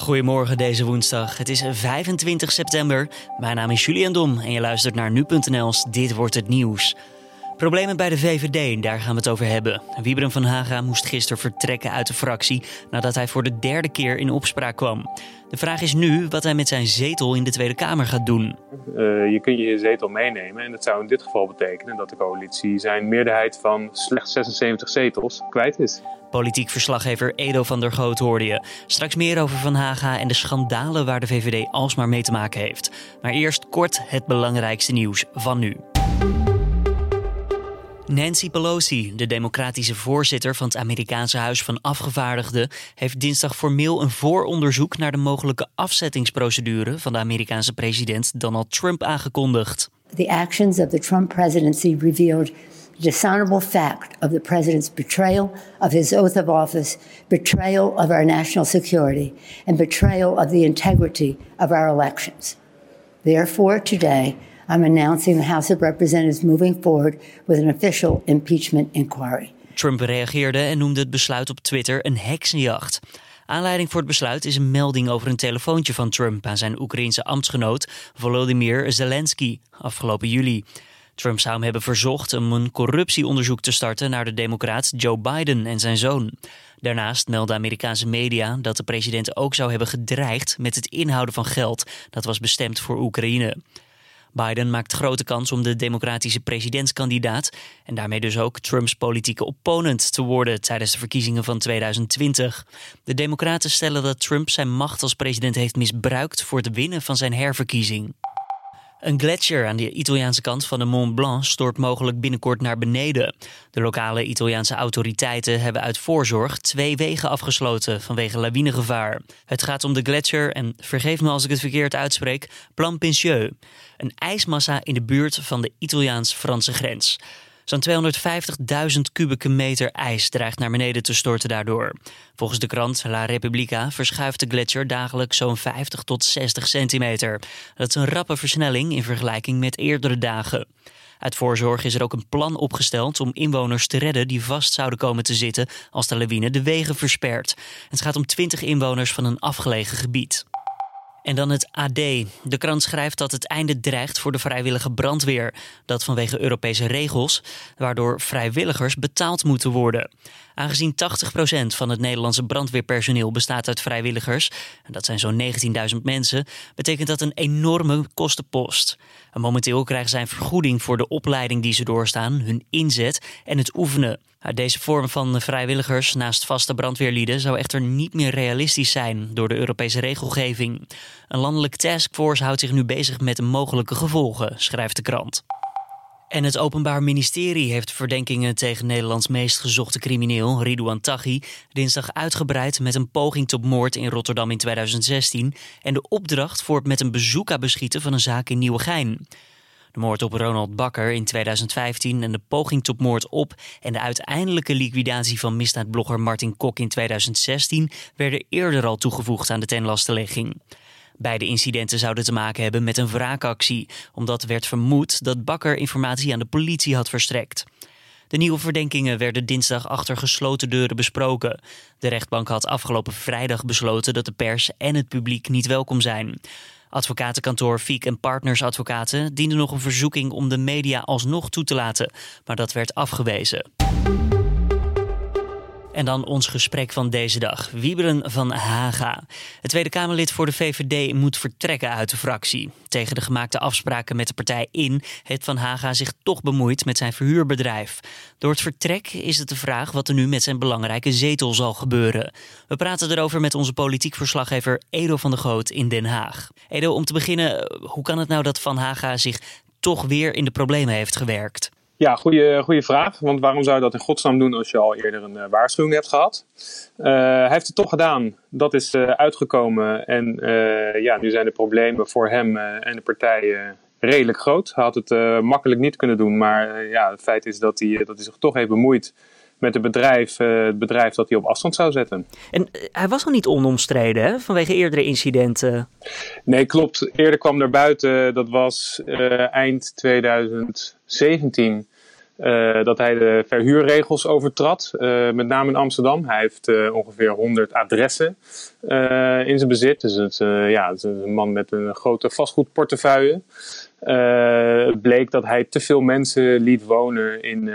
Goedemorgen deze woensdag. Het is 25 september. Mijn naam is Julian Dom en je luistert naar nu.nl's Dit wordt het nieuws. Problemen bij de VVD, daar gaan we het over hebben. Wiebren van Haga moest gisteren vertrekken uit de fractie nadat hij voor de derde keer in opspraak kwam. De vraag is nu wat hij met zijn zetel in de Tweede Kamer gaat doen. Uh, je kunt je zetel meenemen en dat zou in dit geval betekenen dat de coalitie zijn meerderheid van slechts 76 zetels kwijt is. Politiek verslaggever Edo van der Goot hoorde je. Straks meer over Van Haga en de schandalen waar de VVD alsmaar mee te maken heeft. Maar eerst kort het belangrijkste nieuws van nu. Nancy Pelosi, de democratische voorzitter van het Amerikaanse Huis van Afgevaardigden, heeft dinsdag formeel een vooronderzoek naar de mogelijke afzettingsprocedure van de Amerikaanse president Donald Trump aangekondigd. The actions of the Trump presidency revealed the dishonorable fact of the president's betrayal of his oath of office, betrayal of our national security, and betrayal of the integrity of our elections. Therefore, today, I'm announcing the House of Representatives moving forward with an official impeachment inquiry. Trump reageerde en noemde het besluit op Twitter een heksenjacht. Aanleiding voor het besluit is een melding over een telefoontje van Trump aan zijn Oekraïense ambtsgenoot Volodymyr Zelensky afgelopen juli. Trump zou hem hebben verzocht om een corruptieonderzoek te starten naar de democraat Joe Biden en zijn zoon. Daarnaast melden Amerikaanse media dat de president ook zou hebben gedreigd met het inhouden van geld dat was bestemd voor Oekraïne. Biden maakt grote kans om de democratische presidentskandidaat en daarmee dus ook Trumps politieke opponent te worden tijdens de verkiezingen van 2020. De Democraten stellen dat Trump zijn macht als president heeft misbruikt voor het winnen van zijn herverkiezing. Een gletsjer aan de Italiaanse kant van de Mont Blanc stort mogelijk binnenkort naar beneden. De lokale Italiaanse autoriteiten hebben uit voorzorg twee wegen afgesloten vanwege lawinegevaar. Het gaat om de gletsjer en vergeef me als ik het verkeerd uitspreek, Plan Pincieux. Een ijsmassa in de buurt van de Italiaans-Franse grens. Zo'n 250.000 kubieke meter ijs dreigt naar beneden te storten daardoor. Volgens de krant La Repubblica verschuift de gletsjer dagelijks zo'n 50 tot 60 centimeter. Dat is een rappe versnelling in vergelijking met eerdere dagen. Uit voorzorg is er ook een plan opgesteld om inwoners te redden die vast zouden komen te zitten als de lawine de wegen verspert. Het gaat om 20 inwoners van een afgelegen gebied. En dan het AD. De krant schrijft dat het einde dreigt voor de vrijwillige brandweer. Dat vanwege Europese regels, waardoor vrijwilligers betaald moeten worden. Aangezien 80% van het Nederlandse brandweerpersoneel bestaat uit vrijwilligers, en dat zijn zo'n 19.000 mensen, betekent dat een enorme kostenpost. En momenteel krijgen zij een vergoeding voor de opleiding die ze doorstaan, hun inzet en het oefenen. Deze vorm van vrijwilligers naast vaste brandweerlieden zou echter niet meer realistisch zijn door de Europese regelgeving. Een landelijk taskforce houdt zich nu bezig met de mogelijke gevolgen, schrijft de krant. En het Openbaar Ministerie heeft verdenkingen tegen Nederlands meest gezochte crimineel, Ridouan Taghi, dinsdag uitgebreid met een poging tot moord in Rotterdam in 2016 en de opdracht voor het met een bezoek beschieten van een zaak in Nieuwegein. De moord op Ronald Bakker in 2015 en de poging tot moord op en de uiteindelijke liquidatie van misdaadblogger Martin Kok in 2016 werden eerder al toegevoegd aan de tenlastenlegging. Beide incidenten zouden te maken hebben met een wraakactie, omdat werd vermoed dat Bakker informatie aan de politie had verstrekt. De nieuwe verdenkingen werden dinsdag achter gesloten deuren besproken. De rechtbank had afgelopen vrijdag besloten dat de pers en het publiek niet welkom zijn. Advocatenkantoor Fiek en Partners Advocaten diende nog een verzoeking om de media alsnog toe te laten, maar dat werd afgewezen. En dan ons gesprek van deze dag. Wieberen van Haga. Het Tweede Kamerlid voor de VVD moet vertrekken uit de fractie. Tegen de gemaakte afspraken met de partij in heeft Van Haga zich toch bemoeid met zijn verhuurbedrijf. Door het vertrek is het de vraag wat er nu met zijn belangrijke zetel zal gebeuren. We praten erover met onze politiek verslaggever Edo van der Goot in Den Haag. Edo, om te beginnen, hoe kan het nou dat Van Haga zich toch weer in de problemen heeft gewerkt? Ja, goede, goede vraag. Want waarom zou je dat in godsnaam doen als je al eerder een uh, waarschuwing hebt gehad? Uh, hij heeft het toch gedaan. Dat is uh, uitgekomen. En ja, nu zijn de problemen voor hem en de partij redelijk groot. Hij had het makkelijk niet kunnen doen. Maar ja, het feit is dat hij, dat hij zich toch heeft bemoeid met het bedrijf, het bedrijf dat hij op afstand zou zetten. En hij was al niet onomstreden hè? vanwege eerdere incidenten? Nee, klopt. Eerder kwam naar buiten, dat was eind 2017 dat hij de verhuurregels overtrad, met name in Amsterdam. Hij heeft ongeveer 100 adressen in zijn bezit. Dus het, ja, het is een man met een grote vastgoedportefeuille. Het bleek dat hij te veel mensen liet wonen in,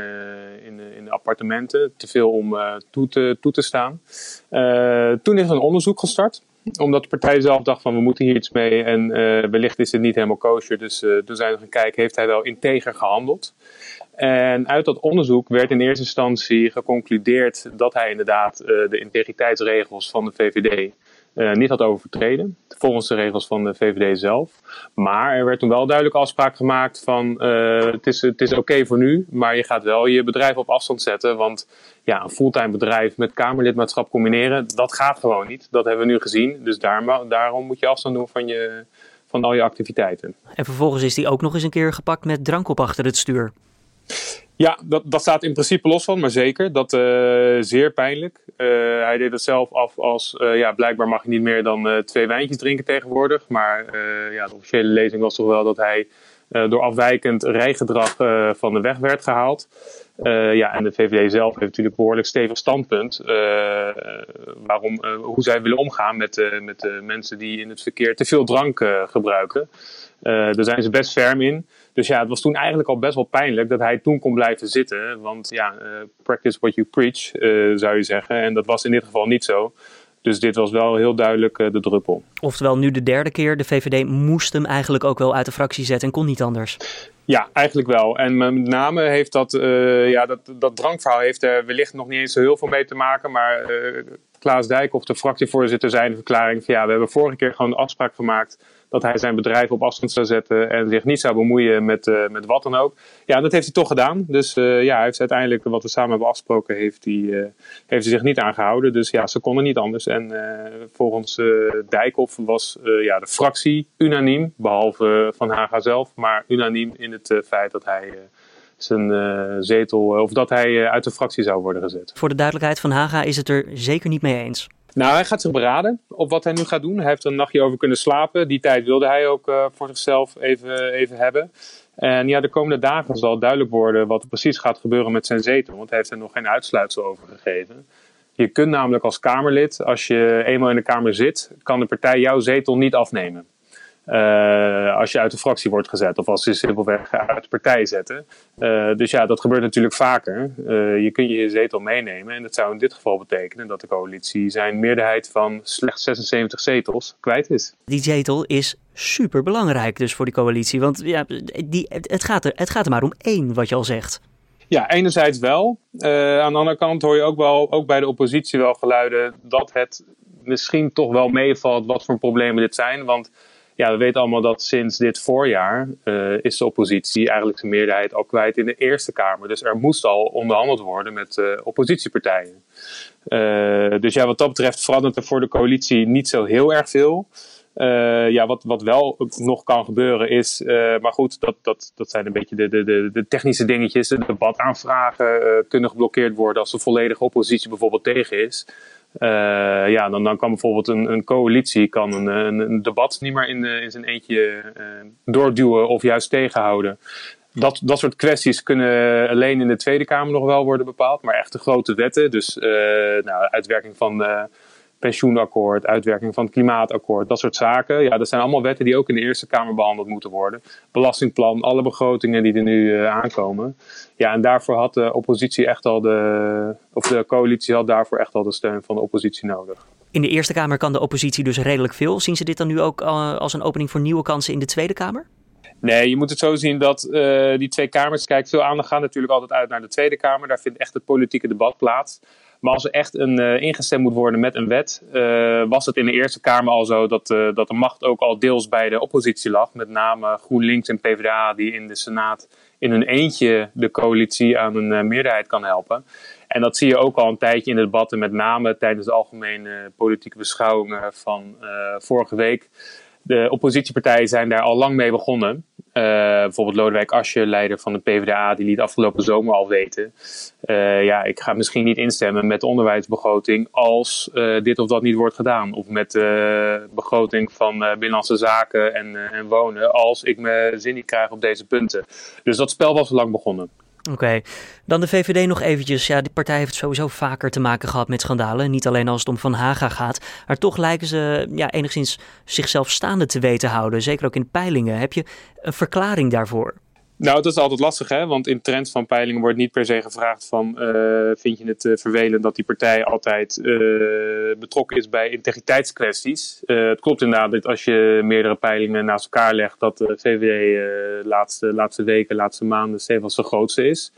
in, in appartementen. Te veel om toe, te, toe te staan. toen is een onderzoek gestart omdat de partij zelf dacht van we moeten hier iets mee en wellicht is het niet helemaal kosher. Dus toen zijn we gaan kijken, heeft hij wel integer gehandeld? En uit dat onderzoek werd in eerste instantie geconcludeerd dat hij inderdaad de integriteitsregels van de VVD niet had overtreden. Volgens de regels van de VVD zelf. Maar er werd toen wel duidelijk afspraak gemaakt van uh, het is, het is oké voor nu, maar je gaat wel je bedrijf op afstand zetten. Want ja, een fulltime bedrijf met Kamerlidmaatschap combineren, dat gaat gewoon niet. Dat hebben we nu gezien. Dus daar, daarom moet je afstand doen van, je, van al je activiteiten. En vervolgens is hij ook nog eens een keer gepakt met drank op achter het stuur. Ja, dat, dat staat in principe los van, maar zeker. Dat uh, zeer pijnlijk. Uh, hij deed het zelf af als, uh, ja, blijkbaar mag je niet meer dan twee wijntjes drinken tegenwoordig. Maar ja, de officiële lezing was toch wel dat hij door afwijkend rijgedrag van de weg werd gehaald. Ja, en de VVD zelf heeft natuurlijk een behoorlijk stevig standpunt. waarom, hoe zij willen omgaan met, met mensen die in het verkeer te veel drank gebruiken. daar zijn ze best ferm in. Dus ja, het was toen eigenlijk al best wel pijnlijk dat hij toen kon blijven zitten. Want ja, practice what you preach, zou je zeggen. En dat was in dit geval niet zo. Dus dit was wel heel duidelijk de druppel. Oftewel, nu de derde keer. De VVD moest hem eigenlijk ook wel uit de fractie zetten en kon niet anders. Ja, eigenlijk wel. En met name heeft dat, ja, dat, dat drankverhaal heeft er wellicht nog niet eens zo heel veel mee te maken. Maar Klaas Dijk of de fractievoorzitter zei de verklaring van ja, we hebben vorige keer gewoon de afspraak gemaakt dat hij zijn bedrijf op afstand zou zetten en zich niet zou bemoeien met, uh, met wat dan ook. Ja, dat heeft hij toch gedaan. Dus uh, ja, hij heeft uiteindelijk wat we samen hebben afgesproken, heeft hij, uh, heeft hij zich niet aangehouden. Dus ja, ze konden niet anders. En volgens Dijkhoff was ja, de fractie unaniem, behalve Van Haga zelf, maar unaniem in het feit dat hij zijn zetel, of dat hij uit de fractie zou worden gezet. Voor de duidelijkheid, Van Haga is het er zeker niet mee eens. Nou, hij gaat zich beraden op wat hij nu gaat doen. Hij heeft er een nachtje over kunnen slapen. Die tijd wilde hij ook uh, voor zichzelf even, even hebben. En ja, de komende dagen zal duidelijk worden wat er precies gaat gebeuren met zijn zetel. Want hij heeft er nog geen uitsluitsel over gegeven. Je kunt namelijk als Kamerlid, als je eenmaal in de Kamer zit, kan de partij jouw zetel niet afnemen. Uh, als je uit de fractie wordt gezet of als ze simpelweg uit de partij zetten. Uh, dus ja, dat gebeurt natuurlijk vaker. Uh, je kunt je zetel meenemen en dat zou in dit geval betekenen dat de coalitie zijn meerderheid van slechts 76 zetels kwijt is. Die zetel is super belangrijk dus voor die coalitie, want ja, die, het, gaat er, het gaat er maar om één wat je al zegt. Ja, enerzijds wel. aan de andere kant hoor je ook wel, ook bij de oppositie wel geluiden dat het misschien toch wel meevalt wat voor problemen dit zijn, want ja, we weten allemaal dat sinds dit voorjaar uh, is de oppositie eigenlijk zijn meerderheid al kwijt in de Eerste Kamer. Dus er moest al onderhandeld worden met uh, oppositiepartijen. Uh, dus ja, wat dat betreft verandert er voor de coalitie niet zo heel erg veel. ja, wat, wat wel nog kan gebeuren is, maar goed, dat, dat, dat zijn een beetje de, de, de, technische dingetjes. De debataanvragen kunnen geblokkeerd worden als de volledige oppositie bijvoorbeeld tegen is. Uh, ja, dan, dan kan bijvoorbeeld een, een coalitie kan een, een, debat niet meer in, in zijn eentje uh, doorduwen of juist tegenhouden. Dat, dat soort kwesties kunnen alleen in de Tweede Kamer nog wel worden bepaald, maar echt de grote wetten, dus nou, uitwerking van pensioenakkoord, uitwerking van het klimaatakkoord, dat soort zaken. Ja, dat zijn allemaal wetten die ook in de Eerste Kamer behandeld moeten worden. Belastingplan, alle begrotingen die er nu uh, aankomen. Ja, en daarvoor had de oppositie echt al de, of de coalitie had daarvoor echt al de steun van de oppositie nodig. In de Eerste Kamer kan de oppositie dus redelijk veel. Zien ze dit dan nu ook uh, als een opening voor nieuwe kansen in de Tweede Kamer? Nee, je moet het zo zien dat uh, die twee kamers, kijk, veel aandacht gaat natuurlijk altijd uit naar de Tweede Kamer. Daar vindt echt het politieke debat plaats. Maar als er echt een, uh, ingestemd moet worden met een wet, uh, was het in de Eerste Kamer al zo dat, uh, dat de macht ook al deels bij de oppositie lag. Met name GroenLinks en PvdA, die in de Senaat in hun eentje de coalitie aan een meerderheid kan helpen. En dat zie je ook al een tijdje in de debatten, met name tijdens de algemene politieke beschouwingen van vorige week. De oppositiepartijen zijn daar al lang mee begonnen. Uh, bijvoorbeeld Lodewijk Asscher, leider van de PvdA, die liet afgelopen zomer al weten. Uh, ja, ik ga misschien niet instemmen met de onderwijsbegroting als uh, dit of dat niet wordt gedaan. Of met de begroting van Binnenlandse Zaken en, en Wonen als ik mijn zin niet krijg op deze punten. Dus dat spel was lang begonnen. Oké, dan de VVD nog eventjes. Ja, die partij heeft sowieso vaker te maken gehad met schandalen. Niet alleen als het om Van Haga gaat. Maar toch lijken ze ja, enigszins zichzelf staande te weten houden. Zeker ook in peilingen. Heb je een verklaring daarvoor? Nou, dat is altijd lastig, hè? want in trends van peilingen wordt niet per se gevraagd van uh, vind je het uh, vervelend dat die partij altijd uh, betrokken is bij integriteitskwesties. het klopt inderdaad dat als je meerdere peilingen naast elkaar legt, dat de VVD de laatste, laatste weken, laatste maanden stevig de grootste is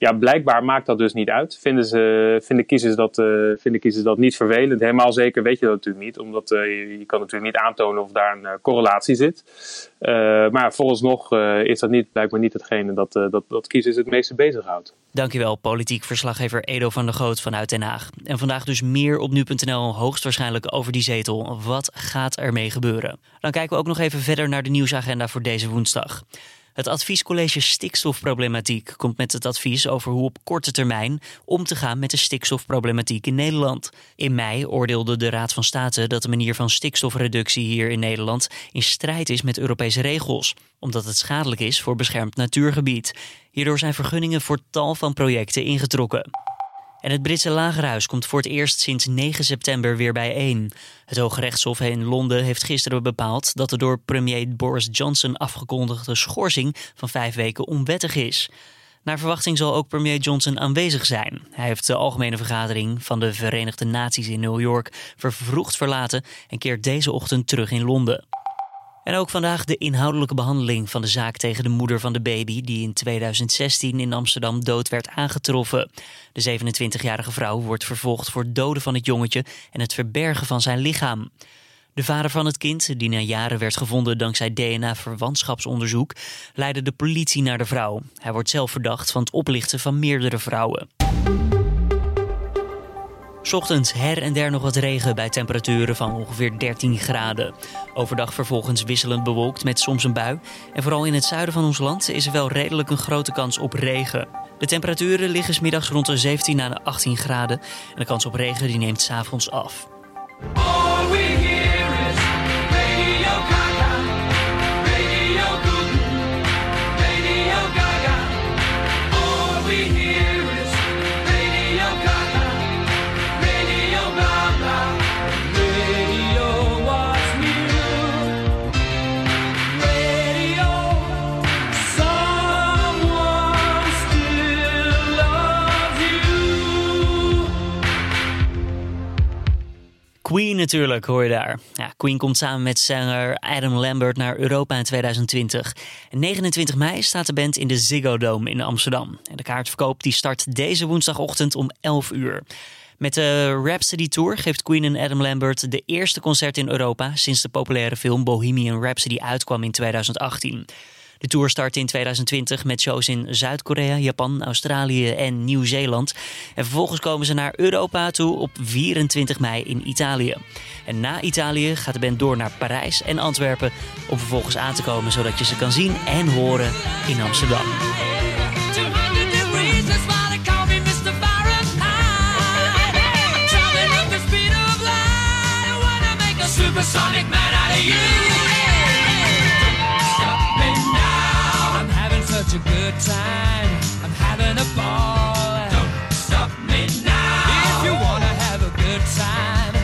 ja, blijkbaar maakt dat dus niet uit. Vinden, ze, kiezers dat, uh, vinden kiezers dat niet vervelend? Helemaal zeker weet je dat natuurlijk niet. Omdat uh, je, kan natuurlijk niet aantonen of daar een uh, correlatie zit. maar vooralsnog is dat niet, blijkbaar niet hetgene dat, dat, dat kiezers het meeste bezighoudt. Dankjewel, politiek verslaggever Edo van der Goot vanuit Den Haag. En vandaag dus meer op nu.nl, hoogstwaarschijnlijk over die zetel. Wat gaat ermee gebeuren? Dan kijken we ook nog even verder naar de nieuwsagenda voor deze woensdag. Het adviescollege stikstofproblematiek komt met het advies over hoe op korte termijn om te gaan met de stikstofproblematiek in Nederland. In mei oordeelde de Raad van State dat de manier van stikstofreductie hier in Nederland in strijd is met Europese regels, omdat het schadelijk is voor beschermd natuurgebied. Hierdoor zijn vergunningen voor tal van projecten ingetrokken. En het Britse lagerhuis komt voor het eerst sinds 9 september weer bijeen. Het Hoge Rechtshof in Londen heeft gisteren bepaald dat de door premier Boris Johnson afgekondigde schorsing van vijf weken onwettig is. Naar verwachting zal ook premier Johnson aanwezig zijn. Hij heeft de algemene vergadering van de Verenigde Naties in New York vervroegd verlaten en keert deze ochtend terug in Londen. En ook vandaag de inhoudelijke behandeling van de zaak tegen de moeder van de baby die in 2016 in Amsterdam dood werd aangetroffen. De 27-jarige vrouw wordt vervolgd voor het doden van het jongetje en het verbergen van zijn lichaam. De vader van het kind, die na jaren werd gevonden dankzij DNA-verwantschapsonderzoek, leidde de politie naar de vrouw. Hij wordt zelf verdacht van het oplichten van meerdere vrouwen. Ochtends her en der nog wat regen bij temperaturen van ongeveer 13 graden. Overdag vervolgens wisselend bewolkt met soms een bui. En vooral in het zuiden van ons land is er wel redelijk een grote kans op regen. De temperaturen liggen smiddags rond de 17 naar de 18 graden. En de kans op regen die neemt s'avonds af. Natuurlijk, hoor je daar. Ja, Queen komt samen met zanger Adam Lambert naar Europa in 2020. En 29 mei staat de band in de Ziggo Dome in Amsterdam. En de kaartverkoop die start deze woensdagochtend om 11 uur. Met de Rhapsody Tour geeft Queen en Adam Lambert de eerste concert in Europa sinds de populaire film Bohemian Rhapsody uitkwam in 2018. De tour start in 2020 met shows in Zuid-Korea, Japan, Australië en Nieuw-Zeeland. En vervolgens komen ze naar Europa toe op 24 mei in Italië. En na Italië gaat de band door naar Parijs en Antwerpen om vervolgens aan te komen zodat je ze kan zien en horen in Amsterdam. Such a good time. I'm having a ball. Don't stop me now. If you wanna have a good time.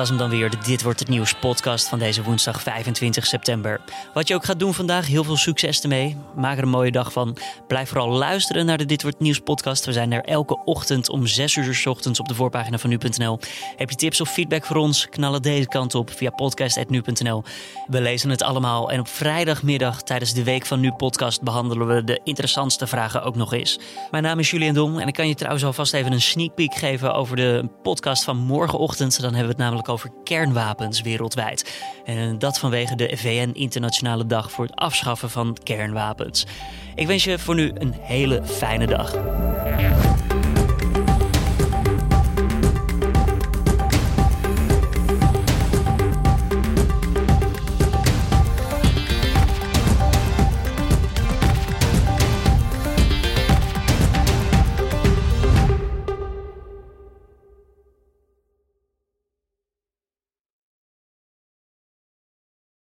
Was hem dan weer, de Dit Wordt Het Nieuws podcast van deze woensdag 25 september. Wat je ook gaat doen vandaag, heel veel succes ermee. Maak er een mooie dag van. Blijf vooral luisteren naar de Dit Wordt Het Nieuws podcast. We zijn er elke ochtend om 6 uur s ochtends op de voorpagina van nu.nl. Heb je tips of feedback voor ons? Knal het deze kant op via podcast.nu.nl. We lezen het allemaal en op vrijdagmiddag tijdens de Week van Nu podcast behandelen we de interessantste vragen ook nog eens. Mijn naam is Julian Dom en ik kan je trouwens alvast even een sneak peek geven over de podcast van morgenochtend. Dan hebben we het namelijk over kernwapens wereldwijd. En dat vanwege de VN Internationale Dag voor het afschaffen van kernwapens. Ik wens je voor nu een hele fijne dag.